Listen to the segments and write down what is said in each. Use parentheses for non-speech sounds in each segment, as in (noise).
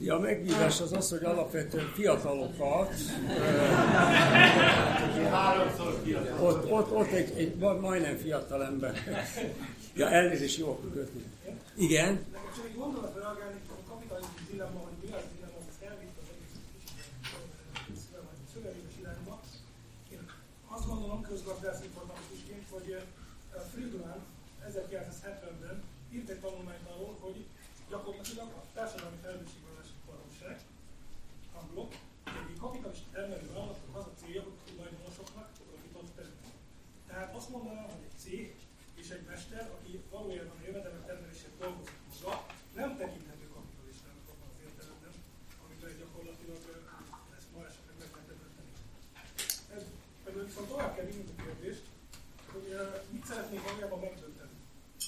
Ugye a megbízás az az, hogy alapvetően fiatalokat, ott, ott, ott egy, egy majdnem fiatal ember. Ja, elnézést, jó, kötni. Igen? Csak egy gondolatra reagálni, a kapitalizmus hogy mi az dilemma, az elvitt az egész szövevényes irányba. Én azt gondolom közgazdász informatikusként, hogy Friedman 1970-ben írt egy tanulmányt arról, hogy gyakorlatilag a társadalmi felelősségvállalási valóság, angolok, egy kapitalista termelő vállalatnak az a célja, hogy tulajdonosoknak profitot teremteni. Tehát azt mondanám, hogy egy cég és egy mester, aki valójában a jövedelem termelését dolgozik maga, nem tekinthető kapitalistának abban az értelemben, amiben gyakorlatilag ezt ma esetleg meg lehet tenni. Ez pedig viszont tovább kell vinni a kérdést, hogy uh, mit szeretnénk valójában megdönteni.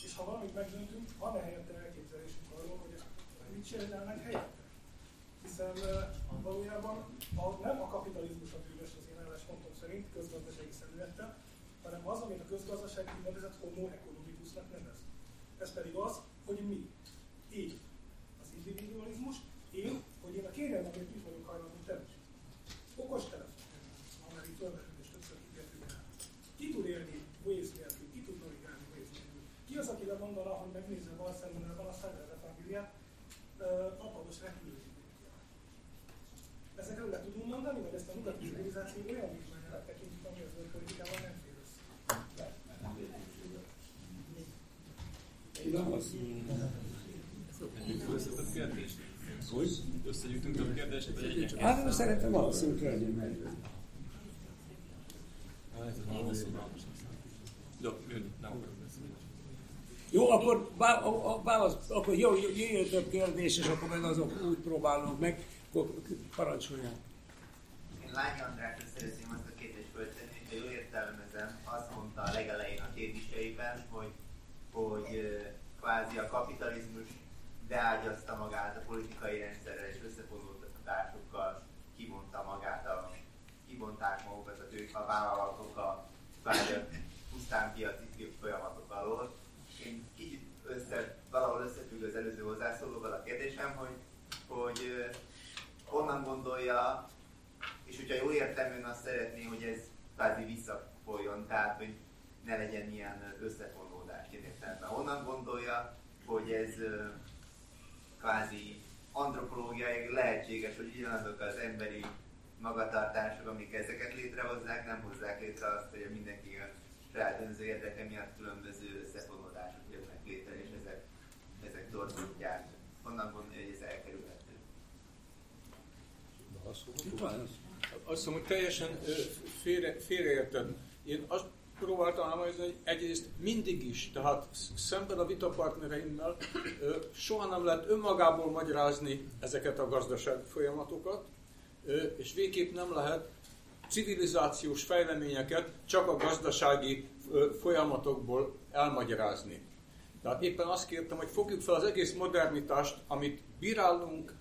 És ha valamit megdöntünk, van-e helyette elképzelésünk arról, hogy mit csinálnánk helyette? Hiszen uh, valójában a, nem a kapitalizmus a bűnös az én álláspontom szerint közgazdasági szemlélettel, hanem az, amit a közgazdaság úgynevezett homo economicusnak nevez. Ez pedig az, hogy mi, én, az individualizmus, én, hogy én a kérelmemért mit vagyok hajlandó tenni. Okos telefon, amely itt fölmerült és többször kitértünk rá. Ki tud élni Waze nélkül, ki tud navigálni Waze nélkül? Ki az, aki lemondana, hogy megnézze a Barcelonában a Sagrada Familiát, apados repülőgépét Ezekről le tudunk mondani, hogy ezt a nyugati civilizáció olyan vizsgáljára tekintjük, ami az politikával nem fér Hát szeretem alszunk legyen meg. Jó, akkor válasz, akkor jó, jöjjön több kérdés, és akkor meg azok úgy próbálunk meg, akkor parancsolják. Én Lány Andrásra szeretném azt a kérdést föltenni, hogy jól értelmezem, azt mondta a legelején a kérdéseiben, hogy, hogy kvázi a kapitalizmus beágyazta magát a politikai rendszerrel és összefonult a társokkal, kivonta magát, a, kivonták magukat a tők, a vállalatok a kvázi a pusztán piaci folyamatok alól. Én kicsit össze, valahol összefügg az előző hozzászólóval a kérdésem, hogy, hogy onnan gondolja, és hogyha jól értem, ön azt szeretné, hogy ez kvázi visszafoljon, tehát hogy ne legyen ilyen összefonódás. Én értem, onnan gondolja, hogy ez kvázi antropológiai lehetséges, hogy ugyanazok az emberi magatartások, amik ezeket létrehozzák, nem hozzák létre azt, hogy mindenki a saját önző érdeke miatt különböző összefonódások jönnek létre, és ezek, ezek torzítják. Honnan gondolja, hogy ez elkerülhető? Azt mondom, hogy teljesen félre, félreérted. Én azt próbáltam elmondani, hogy egyrészt mindig is, tehát szemben a vitapartnereimmel soha nem lehet önmagából magyarázni ezeket a gazdasági folyamatokat, és végképp nem lehet civilizációs fejleményeket csak a gazdasági folyamatokból elmagyarázni. Tehát éppen azt kértem, hogy fogjuk fel az egész modernitást, amit bírálunk,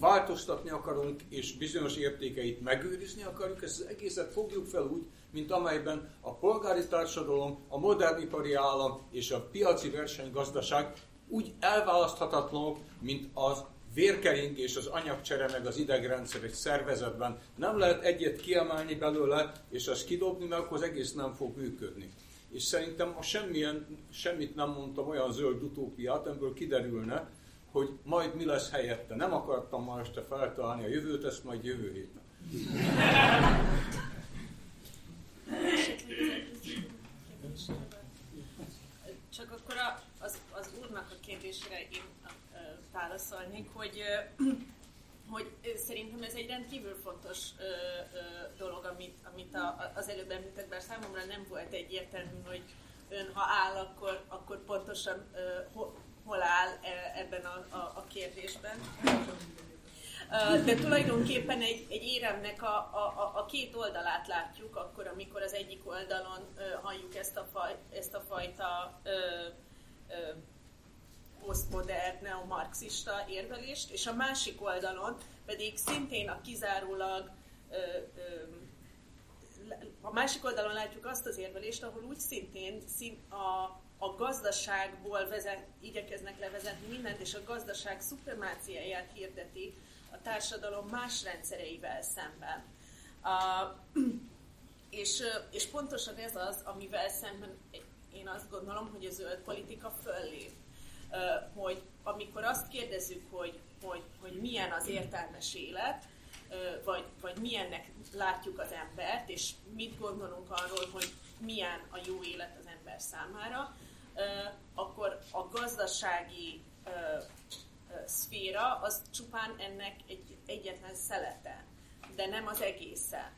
változtatni akarunk, és bizonyos értékeit megőrizni akarjuk, ezt az egészet fogjuk fel úgy, mint amelyben a polgári társadalom, a modern ipari állam és a piaci versenygazdaság úgy elválaszthatatlanok, mint az vérkeringés, az anyagcsere, meg az idegrendszer egy szervezetben. Nem lehet egyet kiemelni belőle, és azt kidobni, mert akkor az egész nem fog működni. És szerintem a semmilyen, semmit nem mondtam olyan zöld utópiát, ebből kiderülne, hogy majd mi lesz helyette. Nem akartam ma este feltalálni a jövőt, ezt majd jövő héten. Csak akkor az, az úrnak a kérdésére én válaszolnék, hogy, hogy szerintem ez egy rendkívül fontos dolog, amit, amit az előbb említett, bár számomra nem volt egyértelmű, hogy ön ha áll, akkor, akkor pontosan hol áll e, ebben a, a, a kérdésben. De tulajdonképpen egy, egy éremnek a, a, a két oldalát látjuk, akkor, amikor az egyik oldalon halljuk ezt a, faj, ezt a fajta ö, ö, posztmodern, neomarxista érvelést, és a másik oldalon pedig szintén a kizárólag ö, ö, a másik oldalon látjuk azt az érvelést, ahol úgy szintén a, a gazdaságból vezet, igyekeznek levezetni mindent, és a gazdaság szupremáciáját hirdeti a társadalom más rendszereivel szemben. Uh, (clears throat) és, és pontosan ez az, amivel szemben én azt gondolom, hogy a zöld politika föllép. Hogy amikor azt kérdezzük, hogy, hogy, hogy milyen az értelmes élet, vagy, vagy milyennek látjuk az embert, és mit gondolunk arról, hogy milyen a jó élet az ember számára, akkor a gazdasági szféra az csupán ennek egy egyetlen szelete, de nem az egésze.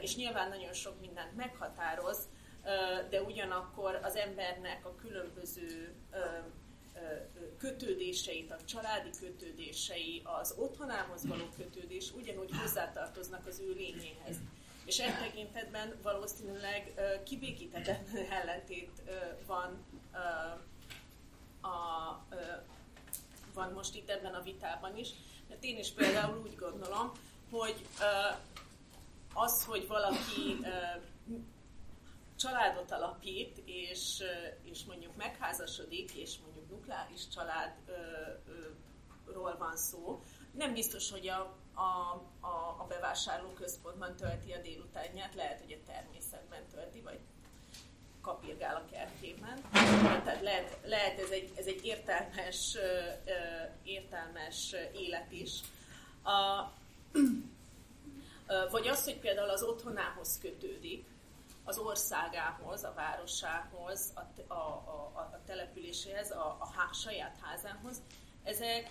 És nyilván nagyon sok mindent meghatároz, de ugyanakkor az embernek a különböző kötődéseit, a családi kötődései, az otthonához való kötődés ugyanúgy hozzátartoznak az ő lényéhez. És e tekintetben valószínűleg kibékíthetetlen (laughs) ellentét van, a, van most itt ebben a vitában is. Mert én is például úgy gondolom, hogy az, hogy valaki családot alapít, és, és mondjuk megházasodik, és mondjuk nukleáris családról van szó, nem biztos, hogy a, a, a, a bevásárlóközpontban tölti a délutánját, lehet, hogy a természetben tölti, vagy kapirgál a kertében. Tehát lehet, lehet ez, egy, ez egy értelmes, értelmes élet is. A, vagy az, hogy például az otthonához kötődik, az országához, a városához, a, a, a, a településéhez, a, a há, saját házához, ezek,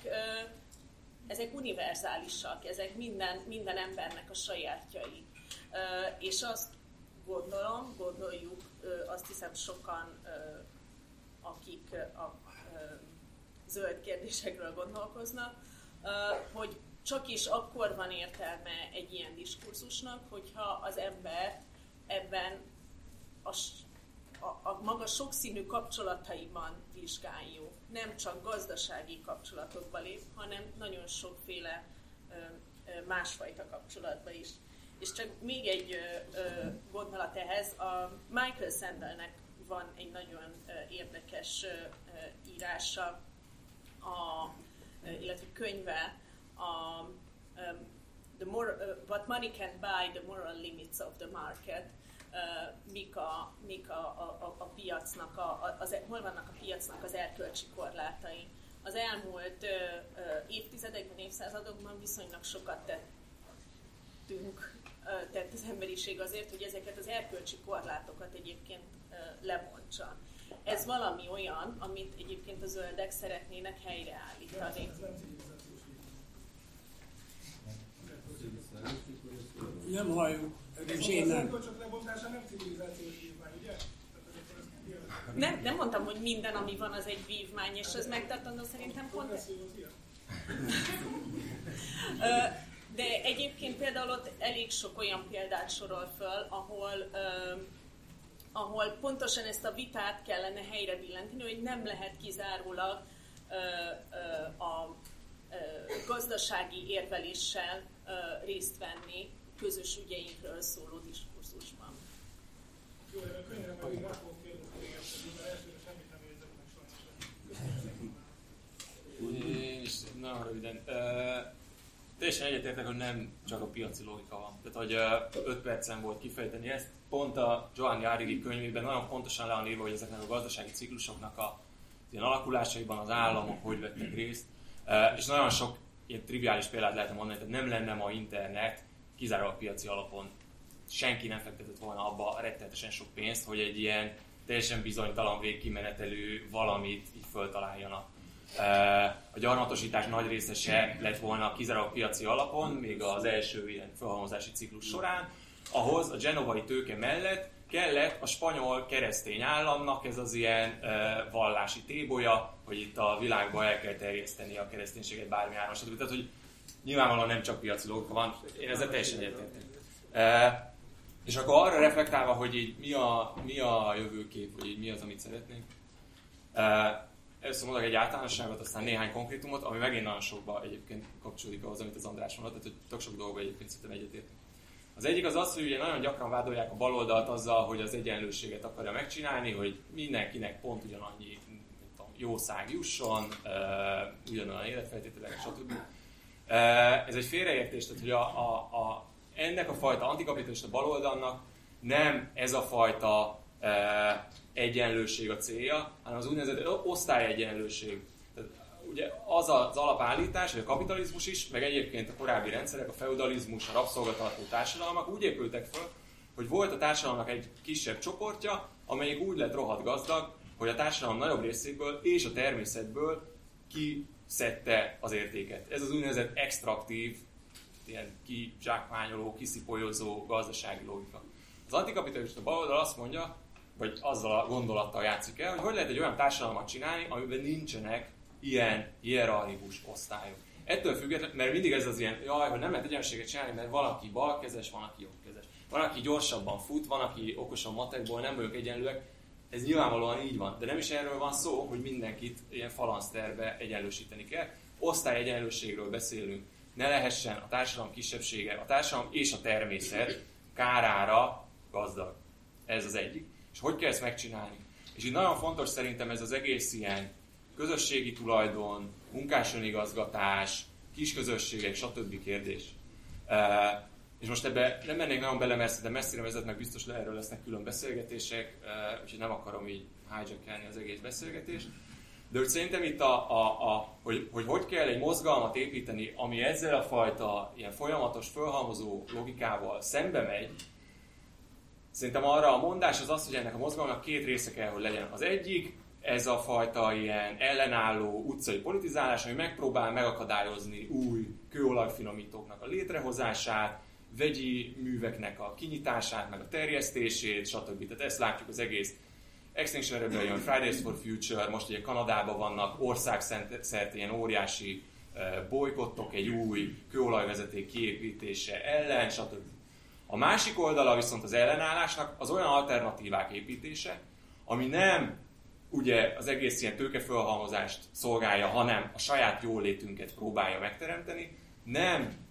ezek univerzálisak, ezek minden, minden embernek a sajátjai. És azt gondolom, gondoljuk, azt hiszem sokan, akik a zöld kérdésekről gondolkoznak, hogy csak is akkor van értelme egy ilyen diskurzusnak, hogyha az ember ebben a, a, a maga sokszínű kapcsolataiban vizsgáljuk. Nem csak gazdasági kapcsolatokba lép, hanem nagyon sokféle másfajta kapcsolatba is. És csak még egy gondolat ehhez, a Michael Sandelnek van egy nagyon érdekes írása, a, illetve könyve, a the more, uh, what money can buy, the moral limits of the market, uh, mik, a, mik a, a, a piacnak, a, az, hol vannak a piacnak az erkölcsi korlátai. Az elmúlt uh, uh, évtizedekben, évszázadokban viszonylag sokat tettünk, uh, tett az emberiség azért, hogy ezeket az erkölcsi korlátokat egyébként uh, lemontsa. Ez valami olyan, amit egyébként a zöldek szeretnének helyreállítani. Nem halljuk. És én nem. Nem, nem mondtam, hogy minden, ami van, az egy vívmány, és ez megtartandó szerintem pont... De egyébként például ott elég sok olyan példát sorol föl, ahol, ahol pontosan ezt a vitát kellene helyre billenteni, hogy nem lehet kizárólag a gazdasági érveléssel részt venni közös ügyeinkről szóló diskurzusban. Jó, könyvre pedig rá fogok kérdezni, mert nagyon röviden. Teljesen egyetértek, hogy nem csak a piaci logika van. Tehát, hogy 5 percen volt kifejteni ezt. Pont a Joan Járigi könyvében nagyon pontosan le van írva, hogy ezeknek a gazdasági ciklusoknak a ilyen alakulásaiban az államok hogy vettek részt. És nagyon sok ilyen triviális példát lehet mondani, tehát nem lenne ma internet, kizárólag piaci alapon senki nem fektetett volna abba rettenetesen sok pénzt, hogy egy ilyen teljesen bizonytalan végkimenetelő valamit így föltaláljanak. A gyarmatosítás nagy része se lett volna kizárólag piaci alapon, még az első ilyen felhalmozási ciklus során. Ahhoz a genovai tőke mellett kellett a spanyol keresztény államnak ez az ilyen vallási tébolya, hogy itt a világban el kell terjeszteni a kereszténységet bármi áron, Tehát, hogy nyilvánvalóan nem csak piaci logika van, én ezzel teljesen egyetértek. E, és akkor arra reflektálva, hogy így mi a, mi a jövőkép, vagy így mi az, amit szeretnénk. E, először mondok egy általánosságot, aztán néhány konkrétumot, ami megint nagyon sokba egyébként kapcsolódik ahhoz, amit az András mondott, tehát hogy tök sok dolgokban egyébként szerintem egyetértünk. Az egyik az az, hogy ugye nagyon gyakran vádolják a baloldalt azzal, hogy az egyenlőséget akarja megcsinálni, hogy mindenkinek pont ugyanannyi tudom, jószág jusson, uh, ugyanolyan életfeltételek, stb. Ez egy félreértés, tehát hogy a, a, a, ennek a fajta antikapitalista baloldalnak nem ez a fajta uh, egyenlőség a célja, hanem az úgynevezett osztályegyenlőség. Ugye az az alapállítás, hogy a kapitalizmus is, meg egyébként a korábbi rendszerek, a feudalizmus, a rabszolgatartó társadalmak úgy épültek föl, hogy volt a társadalomnak egy kisebb csoportja, amelyik úgy lett rohadt gazdag, hogy a társadalom nagyobb részéből és a természetből kiszedte az értéket. Ez az úgynevezett extraktív, ilyen kizsákmányoló, kiszipolyozó gazdasági logika. Az antikapitalista baloldal azt mondja, vagy azzal a gondolattal játszik el, hogy hogy lehet egy olyan társadalmat csinálni, amiben nincsenek ilyen hierarchikus osztályok. Ettől függetlenül, mert mindig ez az ilyen, jaj, hogy nem lehet egyenlőséget csinálni, mert valaki balkezes, van, aki jobbkezes. Van, aki gyorsabban fut, van, aki okosan matekból, nem vagyok egyenlőek. Ez nyilvánvalóan így van, de nem is erről van szó, hogy mindenkit ilyen falanszterbe egyenlősíteni kell. Osztály egyenlőségről beszélünk. Ne lehessen a társadalom kisebbsége, a társadalom és a természet kárára gazdag. Ez az egyik. És hogy kell ezt megcsinálni? És itt nagyon fontos szerintem ez az egész ilyen közösségi tulajdon, munkásönigazgatás, kisközösségek, stb. kérdés. És most ebbe nem mennék nagyon bele, mert szerintem messzire vezetnek, biztos le erről lesznek külön beszélgetések, úgyhogy nem akarom így hijackelni az egész beszélgetést. De hogy szerintem itt, a, a, a, hogy, hogy hogy kell egy mozgalmat építeni, ami ezzel a fajta ilyen folyamatos, fölhalmozó logikával szembe megy, szerintem arra a mondás az az, hogy ennek a mozgalomnak két része kell, hogy legyen. Az egyik, ez a fajta ilyen ellenálló utcai politizálás, ami megpróbál megakadályozni új kőolajfinomítóknak a létrehozását, vegyi műveknek a kinyitását, meg a terjesztését, stb. Tehát ezt látjuk az egész Extinction Rebellion, Fridays for Future, most ugye Kanadában vannak országszerte ilyen óriási bolykottok egy új kőolajvezeték kiépítése ellen, stb. A másik oldala viszont az ellenállásnak az olyan alternatívák építése, ami nem ugye az egész ilyen tőkefölhalmozást szolgálja, hanem a saját jólétünket próbálja megteremteni, nem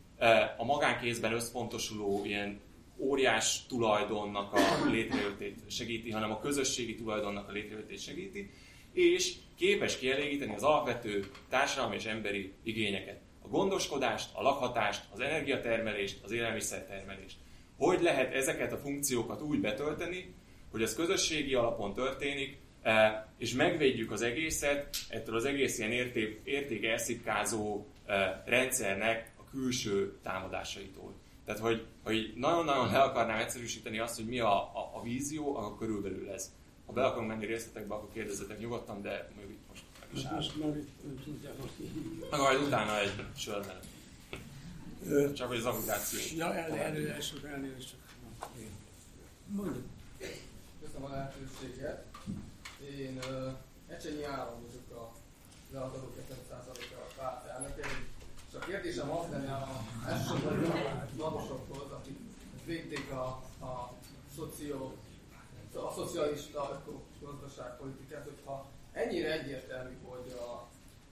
a magánkézben összpontosuló ilyen óriás tulajdonnak a létrejöttét segíti, hanem a közösségi tulajdonnak a létrejöttét segíti, és képes kielégíteni az alapvető társadalmi és emberi igényeket. A gondoskodást, a lakhatást, az energiatermelést, az élelmiszertermelést. Hogy lehet ezeket a funkciókat úgy betölteni, hogy ez közösségi alapon történik, és megvédjük az egészet ettől az egész ilyen érték, érték elszipkázó e, rendszernek külső támadásaitól. Tehát, hogy, hogy nagyon-nagyon le akarnám egyszerűsíteni azt, hogy mi a, a, a vízió, akkor körülbelül ez. Ha be akarunk menni részletekbe, akkor kérdezzetek nyugodtan, de mondjuk itt most meg is áll. Meg majd utána egy sör Csak hogy az aggregáció. Ja, el, elnézést, elnézést. Mondjuk. Köszönöm a lehetőséget. Én uh, Ecsenyi Áron vagyok a leadadók 70%-a párt elnöke, és a kérdésem az lenne a elsősorban a dadosokhoz, akik védték a, a, szoció, a szocialista gazdaságpolitikát, hogyha ennyire egyértelmű, hogy a,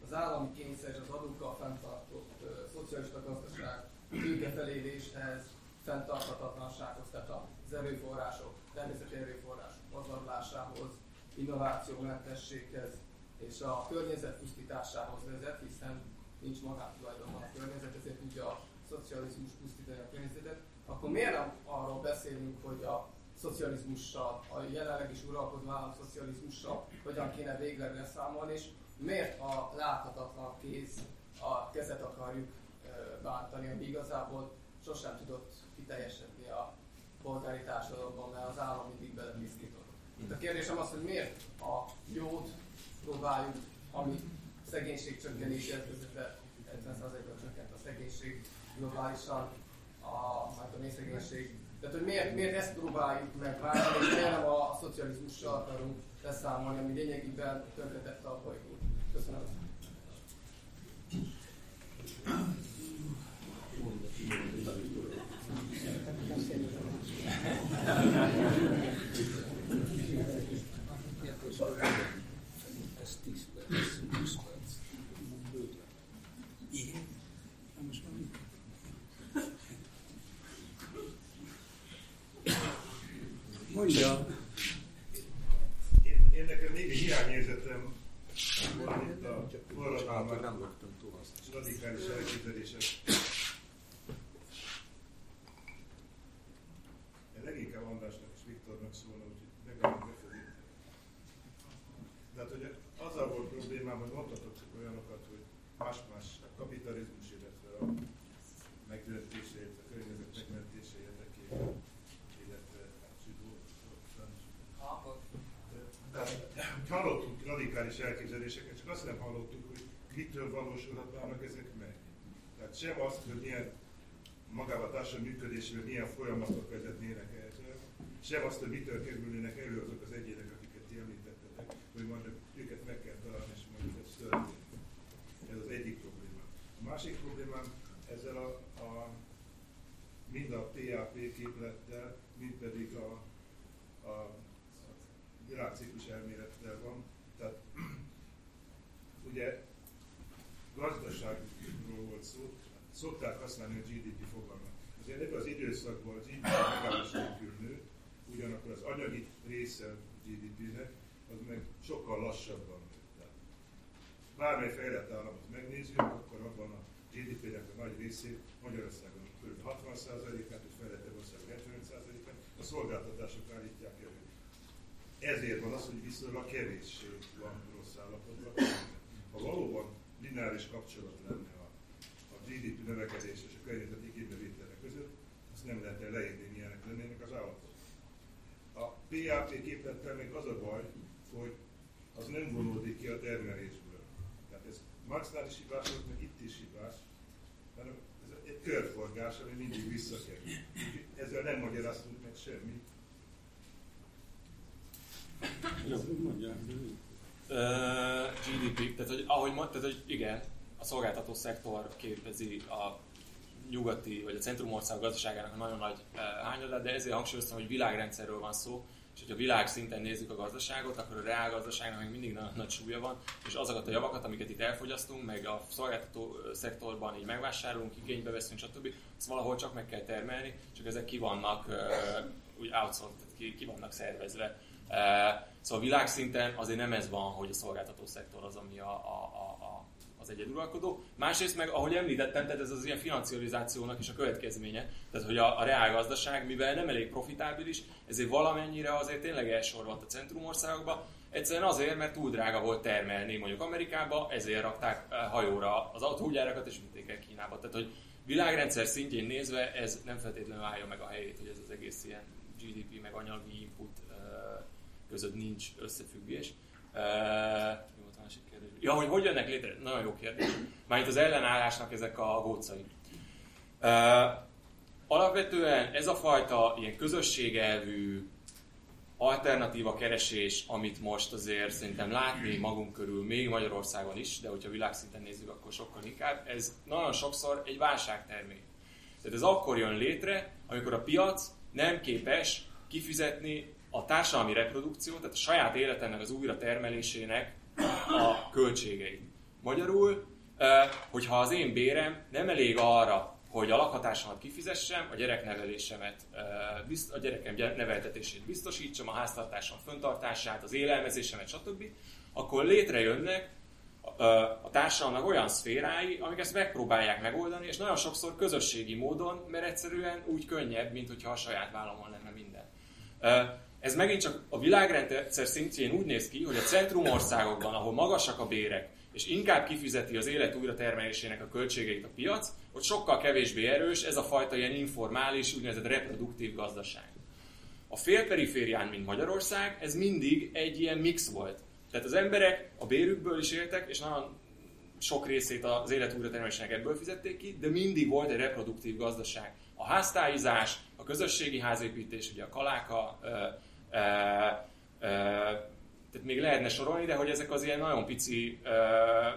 az állami kényszer és az adókkal fenntartott uh, szocialista gazdaság tőkefeléléshez, fenntarthatatlansághoz, tehát az erőforrások, természeti erőforrások pazarlásához, innovációmentességhez és a környezet pusztításához vezet, hiszen nincs magántulajdonban a környezet, ezért tudja a szocializmus pusztítani a környezetet, akkor miért nem arról beszélünk, hogy a szocializmussal, a jelenleg is uralkodó szocializmussal hogyan kéne végleg leszámolni, és miért a láthatatlan kéz, a kezet akarjuk bántani, ami igazából sosem tudott kiteljesedni a polgári társadalomban, mert az állam mindig belepiszkított. Itt a kérdésem az, hogy miért a jót próbáljuk, ami szegénység csökkenéséhez vezetett, 70%-ra csökkent a szegénység globálisan, a, hát a mély szegénység. Tehát, hogy miért, miért ezt próbáljuk megváltani, és miért nem a szocializmussal akarunk leszámolni, ami lényegében tönkretette a bolygót. Köszönöm. Tehát, hogy azzal volt problémám, hogy mondhatok olyanokat, hogy más-más kapitalizmus, illetve a megdöntése, illetve a környezet megmentése érdekében, illetve hát, zsidó, tehát, hallottunk radikális elképzeléseket, csak azt nem hallottuk, hogy mitől valósulhatnának ezek meg. Tehát sem azt, hogy milyen magával a társadalmi működésről milyen folyamatok vezetnének ezzel, sem azt, hogy mitől kerülnének elő azok az egyének, majd őket meg kell találni, és majd ez. Ez az egyik problémám. A másik problémám ezzel a, a mind a PAP képlettel, mind pedig a, a világciklus elmélettel van. Tehát (clears throat) ugye gazdaságról volt szó, szokták használni a GDP fogalmat. Azért ebben az időszakban a GDP megállás nélkül nő, ugyanakkor az anyagi része GDP-nek az meg sokkal lassabban nő. Tehát bármely fejlett államot megnézzük, akkor abban a GDP-nek a nagy részét Magyarországon kb. 60%-át, és fejlettebb országok 75%-át a szolgáltatások állítják elő. Ezért van az, hogy viszonylag kevéssé van rossz állapotban. Ha valóban lineáris kapcsolat lenne a, a GDP növekedés és a környezeti igénybevételek között, azt nem lehet leírni, milyenek lennének az állatok. A PAP képlettel még az a baj, hogy az nem vonódik ki a termelésből. Tehát ez Marxnál is hibás volt, meg itt is hibás, hanem ez egy körforgás, ami mindig visszakerül. Ezzel nem magyaráztunk meg semmit. GDP, tehát hogy, ahogy mondtad, hogy igen, a szolgáltató szektor képezi a nyugati vagy a centrumország gazdaságának a nagyon nagy hányadát, de ezért hangsúlyoztam, hogy világrendszerről van szó, és hogyha világ szinten nézzük a gazdaságot, akkor a reál gazdaságnak még mindig nagyon nagy súlya van, és azokat a javakat, amiket itt elfogyasztunk, meg a szolgáltató szektorban így megvásárolunk, igénybe veszünk, stb., azt valahol csak meg kell termelni, csak ezek ki vannak úgy outsourced, ki, ki vannak szervezve. Szóval világszinten azért nem ez van, hogy a szolgáltató szektor az, ami a, a, a, a, az egyeduralkodó. Másrészt meg, ahogy említettem, tehát ez az ilyen financializációnak is a következménye, tehát hogy a, a reálgazdaság, mivel nem elég profitábilis, ezért valamennyire azért tényleg elsorvadt a centrumországokba, Egyszerűen azért, mert túl drága volt termelni mondjuk Amerikába, ezért rakták hajóra az autógyárakat és vitték el Kínába. Tehát, hogy világrendszer szintjén nézve ez nem feltétlenül állja meg a helyét, hogy ez az egész ilyen GDP meg anyagi input között nincs összefüggés. Másik kérdés? Ja, hogy hogy jönnek létre? Nagyon jó kérdés. Már itt az ellenállásnak ezek a gócai. Uh, alapvetően ez a fajta ilyen közösségelvű alternatíva keresés, amit most azért szerintem látni magunk körül, még Magyarországon is, de hogyha világszinten nézzük, akkor sokkal inkább, ez nagyon sokszor egy válságtermék. Tehát ez akkor jön létre, amikor a piac nem képes kifizetni a társadalmi reprodukció, tehát a saját életennek az újra termelésének a költségeit. Magyarul, hogyha az én bérem nem elég arra, hogy a lakhatásomat kifizessem, a gyereknevelésemet, a gyerekem neveltetését biztosítsam, a háztartásom föntartását, az élelmezésemet, stb., akkor létrejönnek a társadalomnak olyan szférái, amik ezt megpróbálják megoldani, és nagyon sokszor közösségi módon, mert egyszerűen úgy könnyebb, mint hogyha a saját vállamon lenne minden. Ez megint csak a világrendszer szintjén úgy néz ki, hogy a centrumországokban, ahol magasak a bérek, és inkább kifizeti az élet újratermelésének a költségeit a piac, ott sokkal kevésbé erős ez a fajta ilyen informális, úgynevezett reproduktív gazdaság. A félperiférián, mint Magyarország, ez mindig egy ilyen mix volt. Tehát az emberek a bérükből is éltek, és nagyon sok részét az élet újratermelésének ebből fizették ki, de mindig volt egy reproduktív gazdaság. A háztáizás, a közösségi házépítés, ugye a kaláka, tehát még lehetne sorolni, de hogy ezek az ilyen nagyon pici,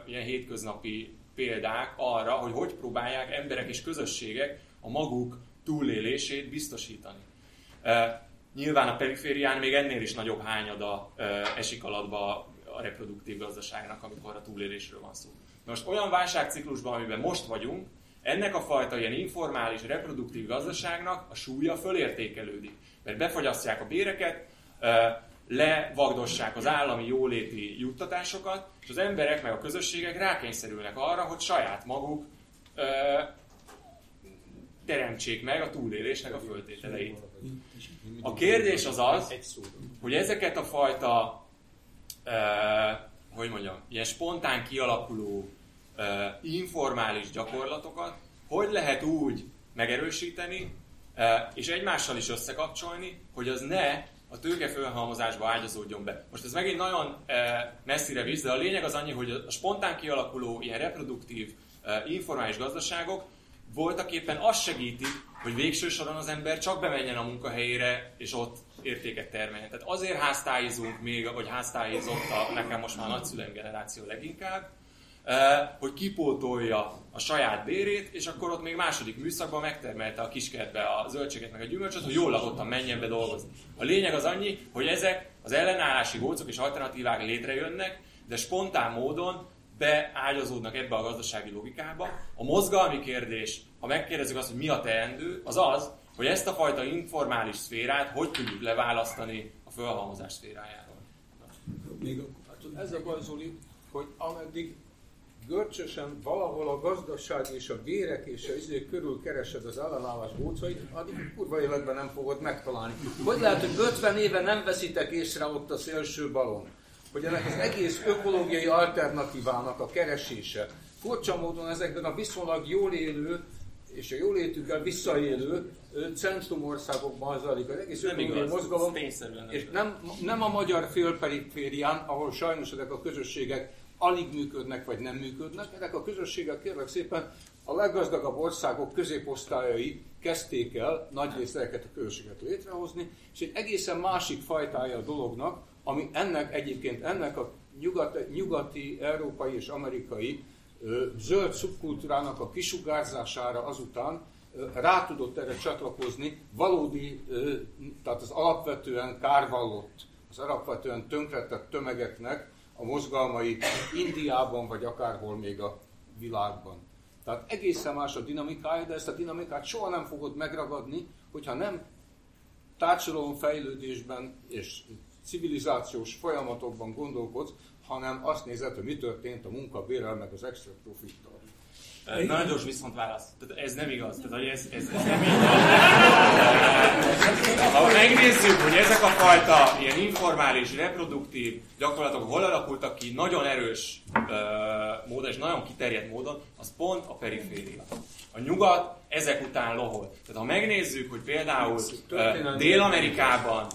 ilyen hétköznapi példák arra, hogy hogy próbálják emberek és közösségek a maguk túlélését biztosítani. Nyilván a periférián még ennél is nagyobb hányada esik alatba a reproduktív gazdaságnak, amikor a túlélésről van szó. Most olyan válságciklusban, amiben most vagyunk, ennek a fajta ilyen informális, reproduktív gazdaságnak a súlya fölértékelődik. Mert befagyasztják a béreket, levagdossák az állami jóléti juttatásokat, és az emberek meg a közösségek rákényszerülnek arra, hogy saját maguk teremtsék meg a túlélésnek a föltételeit. A kérdés az az, hogy ezeket a fajta, hogy mondjam, ilyen spontán kialakuló informális gyakorlatokat hogy lehet úgy megerősíteni, és egymással is összekapcsolni, hogy az ne a tőke fölhalmozásba ágyazódjon be. Most ez megint nagyon messzire visz, de a lényeg az annyi, hogy a spontán kialakuló, ilyen reproduktív, informális gazdaságok voltak éppen azt segítik, hogy végső soron az ember csak bemenjen a munkahelyére, és ott értéket termeljen. Tehát azért háztáizunk még, vagy háztáizott a nekem most már nagyszüleim generáció leginkább, hogy kipótolja a saját bérét, és akkor ott még második műszakban megtermelte a kiskertbe a zöldséget meg a gyümölcsöt, hogy jól lakottan menjen be dolgozni. A lényeg az annyi, hogy ezek az ellenállási gócok és alternatívák létrejönnek, de spontán módon beágyazódnak ebbe a gazdasági logikába. A mozgalmi kérdés, ha megkérdezzük azt, hogy mi a teendő, az az, hogy ezt a fajta informális szférát hogy tudjuk leválasztani a fölhalmozás szférájáról. Még hát ez a baj, Zoli, hogy ameddig görcsösen valahol a gazdaság és a bérek és a izé körül keresed az ellenállás gócait, addig kurva életben nem fogod megtalálni. Hogy lehet, hogy 50 éve nem veszitek észre ott a szélső balon? hogy ennek az egész ökológiai alternatívának a keresése furcsa módon ezekben a viszonylag jól élő és a jólétükkel visszaélő centrumországokban zajlik az egész ökológiai mozgalom, és nem, nem a magyar félperiférián, ahol sajnos ezek a közösségek alig működnek, vagy nem működnek. Ezek a közösségek kérlek szépen a leggazdagabb országok középosztályai kezdték el nagy részt a közösséget létrehozni, és egy egészen másik fajtája a dolognak, ami ennek egyébként ennek a nyugati, nyugati európai és amerikai ö, zöld szubkultúrának a kisugárzására azután ö, rá tudott erre csatlakozni valódi, ö, tehát az alapvetően kárvallott, az alapvetően tönkretett tömegeknek a mozgalmai Indiában, vagy akárhol még a világban. Tehát egészen más a dinamikája, de ezt a dinamikát soha nem fogod megragadni, hogyha nem fejlődésben és civilizációs folyamatokban gondolkodsz, hanem azt nézed, hogy mi történt a munkabérrel, meg az extra profittal. Nagyon gyors viszont válasz. Tehát ez nem igaz. Tehát, hogy ez, ez, ez nem így (laughs) Ha megnézzük, hogy ezek a fajta ilyen informális, reproduktív gyakorlatok hol alakultak ki nagyon erős uh, módon és nagyon kiterjedt módon, az pont a periféria. A nyugat ezek után lohol. Tehát ha megnézzük, hogy például uh, Dél-Amerikában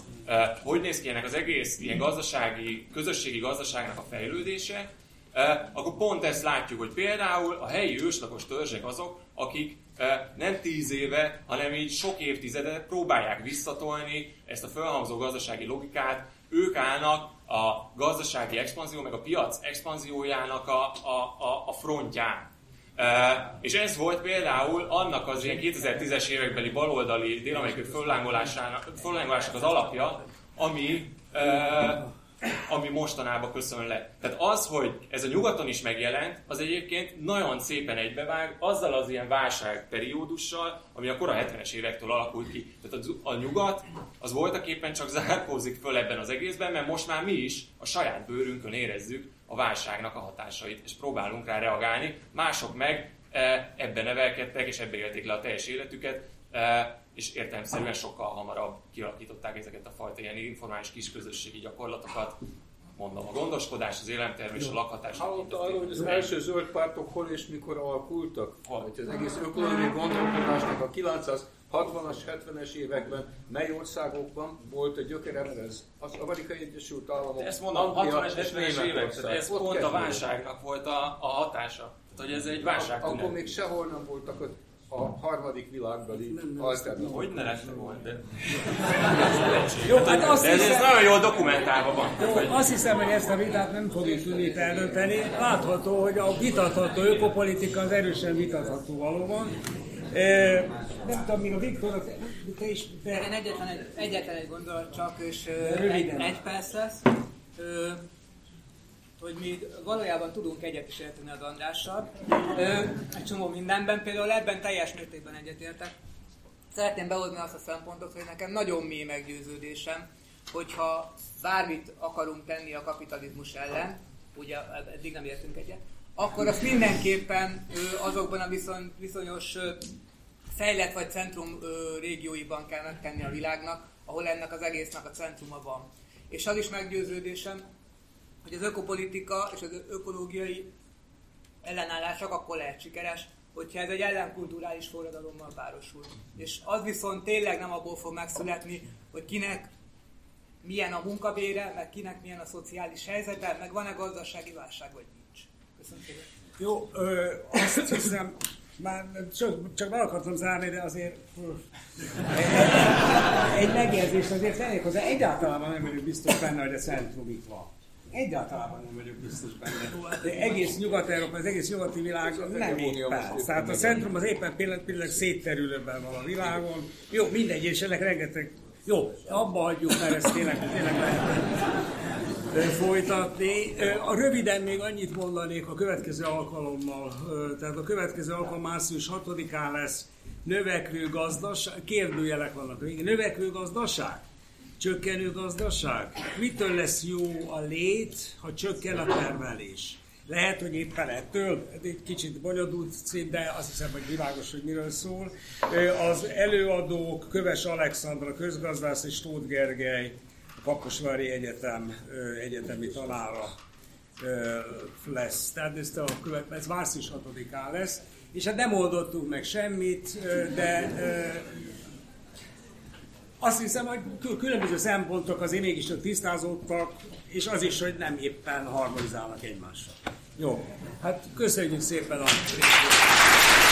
hogy néz ki ennek az egész ilyen gazdasági, közösségi gazdaságnak a fejlődése, akkor pont ezt látjuk, hogy például a helyi őslakos törzsek azok, akik nem tíz éve, hanem így sok évtizede próbálják visszatolni ezt a felhangzó gazdasági logikát, ők állnak a gazdasági expanzió, meg a piac expanziójának a, a, a, a frontján. Uh, és ez volt például annak az ilyen 2010-es évekbeli baloldali dél-amerikai föllángolásának az alapja, ami, uh, ami mostanában köszön le. Tehát az, hogy ez a nyugaton is megjelent, az egyébként nagyon szépen egybevág azzal az ilyen válságperiódussal, ami a kora 70-es évektől alakult ki. Tehát a, nyugat az voltak éppen csak zárkózik föl ebben az egészben, mert most már mi is a saját bőrünkön érezzük a válságnak a hatásait, és próbálunk rá reagálni. Mások meg e, ebben nevelkedtek, és ebbe élték le a teljes életüket, és értelemszerűen sokkal hamarabb kialakították ezeket a fajta ilyen informális kisközösségi gyakorlatokat, mondom, a gondoskodás, az élemtermés, a lakhatás. Hallotta arról, hogy az első zöld pártok hol és mikor alakultak? Hol? Hogy az egész ökológiai gondolkodásnak a 960-as, 70-es években mely országokban volt a gyökerem, ez az Amerikai Egyesült Államok, De ezt mondom, 60-as, 70-es évek, tehát ez pont a válságnak volt a, a hatása. Tehát, hogy ez egy válság. Akkor még sehol nem voltak a harmadik világbeli alternatív. Hogy ne lett volna, de... Jó, hát azt de ez, hiszem, ez nagyon jól dokumentálva van. jó, azt hiszem, hogy ezt a vitát nem fogjuk tudni eldönteni. Látható, hogy a vitatható ökopolitika az erősen vitatható valóban. E, nem tudom, még a Viktor, te is... Te... Én egyetlen egy, egyetlen egy gondolat csak, és Röviden. egy, egy perc lesz. Ö, hogy mi valójában tudunk egyet is érteni az Andrással. Egy csomó mindenben, például ebben teljes mértékben egyetértek. Szeretném behozni azt a szempontot, hogy nekem nagyon mély meggyőződésem, hogyha bármit akarunk tenni a kapitalizmus ellen, ugye eddig nem értünk egyet, akkor azt mindenképpen azokban a viszony, bizonyos fejlett vagy centrum régióiban kell megtenni a világnak, ahol ennek az egésznek a centruma van. És az is meggyőződésem, hogy az ökopolitika és az ökológiai ellenállás csak akkor lehet sikeres, hogyha ez egy ellenkulturális forradalommal párosul. És az viszont tényleg nem abból fog megszületni, hogy kinek milyen a munkabére, meg kinek milyen a szociális helyzete, meg van-e gazdasági válság, vagy nincs. Köszönöm szépen. Jó, ö, azt hiszem, már csak, csak be akartam zárni, de azért egy, egy megjegyzés azért tennék hozzá. Egyáltalán nem vagyok biztos benne, hogy a centrum itt van. Egyáltalán nem vagyok biztos benne. De egész Nyugat-Európa, az egész nyugati világ nem éppen. Tehát a centrum az éppen pillanatilag szétterülőben van a világon. Jó, mindegy, és ennek rengeteg... Jó, abba hagyjuk, mert ez tényleg, tényleg lehet folytatni. A röviden még annyit mondanék a következő alkalommal. Tehát a következő alkalom március 6-án lesz növekvő gazdaság, kérdőjelek vannak. Növekvő gazdaság? Csökkenő gazdaság? Mitől lesz jó a lét, ha csökken a termelés? Lehet, hogy éppen ettől, egy kicsit bonyolult cím, de azt hiszem, hogy világos, hogy miről szól. Az előadók Köves Alexandra, közgazdász és Tóth Gergely, Kaposvári Egyetem egyetemi tanára lesz. Tehát ez, a követ, ez március 6-án lesz. És hát nem oldottunk meg semmit, de azt hiszem, hogy különböző szempontok azért mégis csak tisztázódtak, és az is, hogy nem éppen harmonizálnak egymással. Jó, hát köszönjük szépen a részt.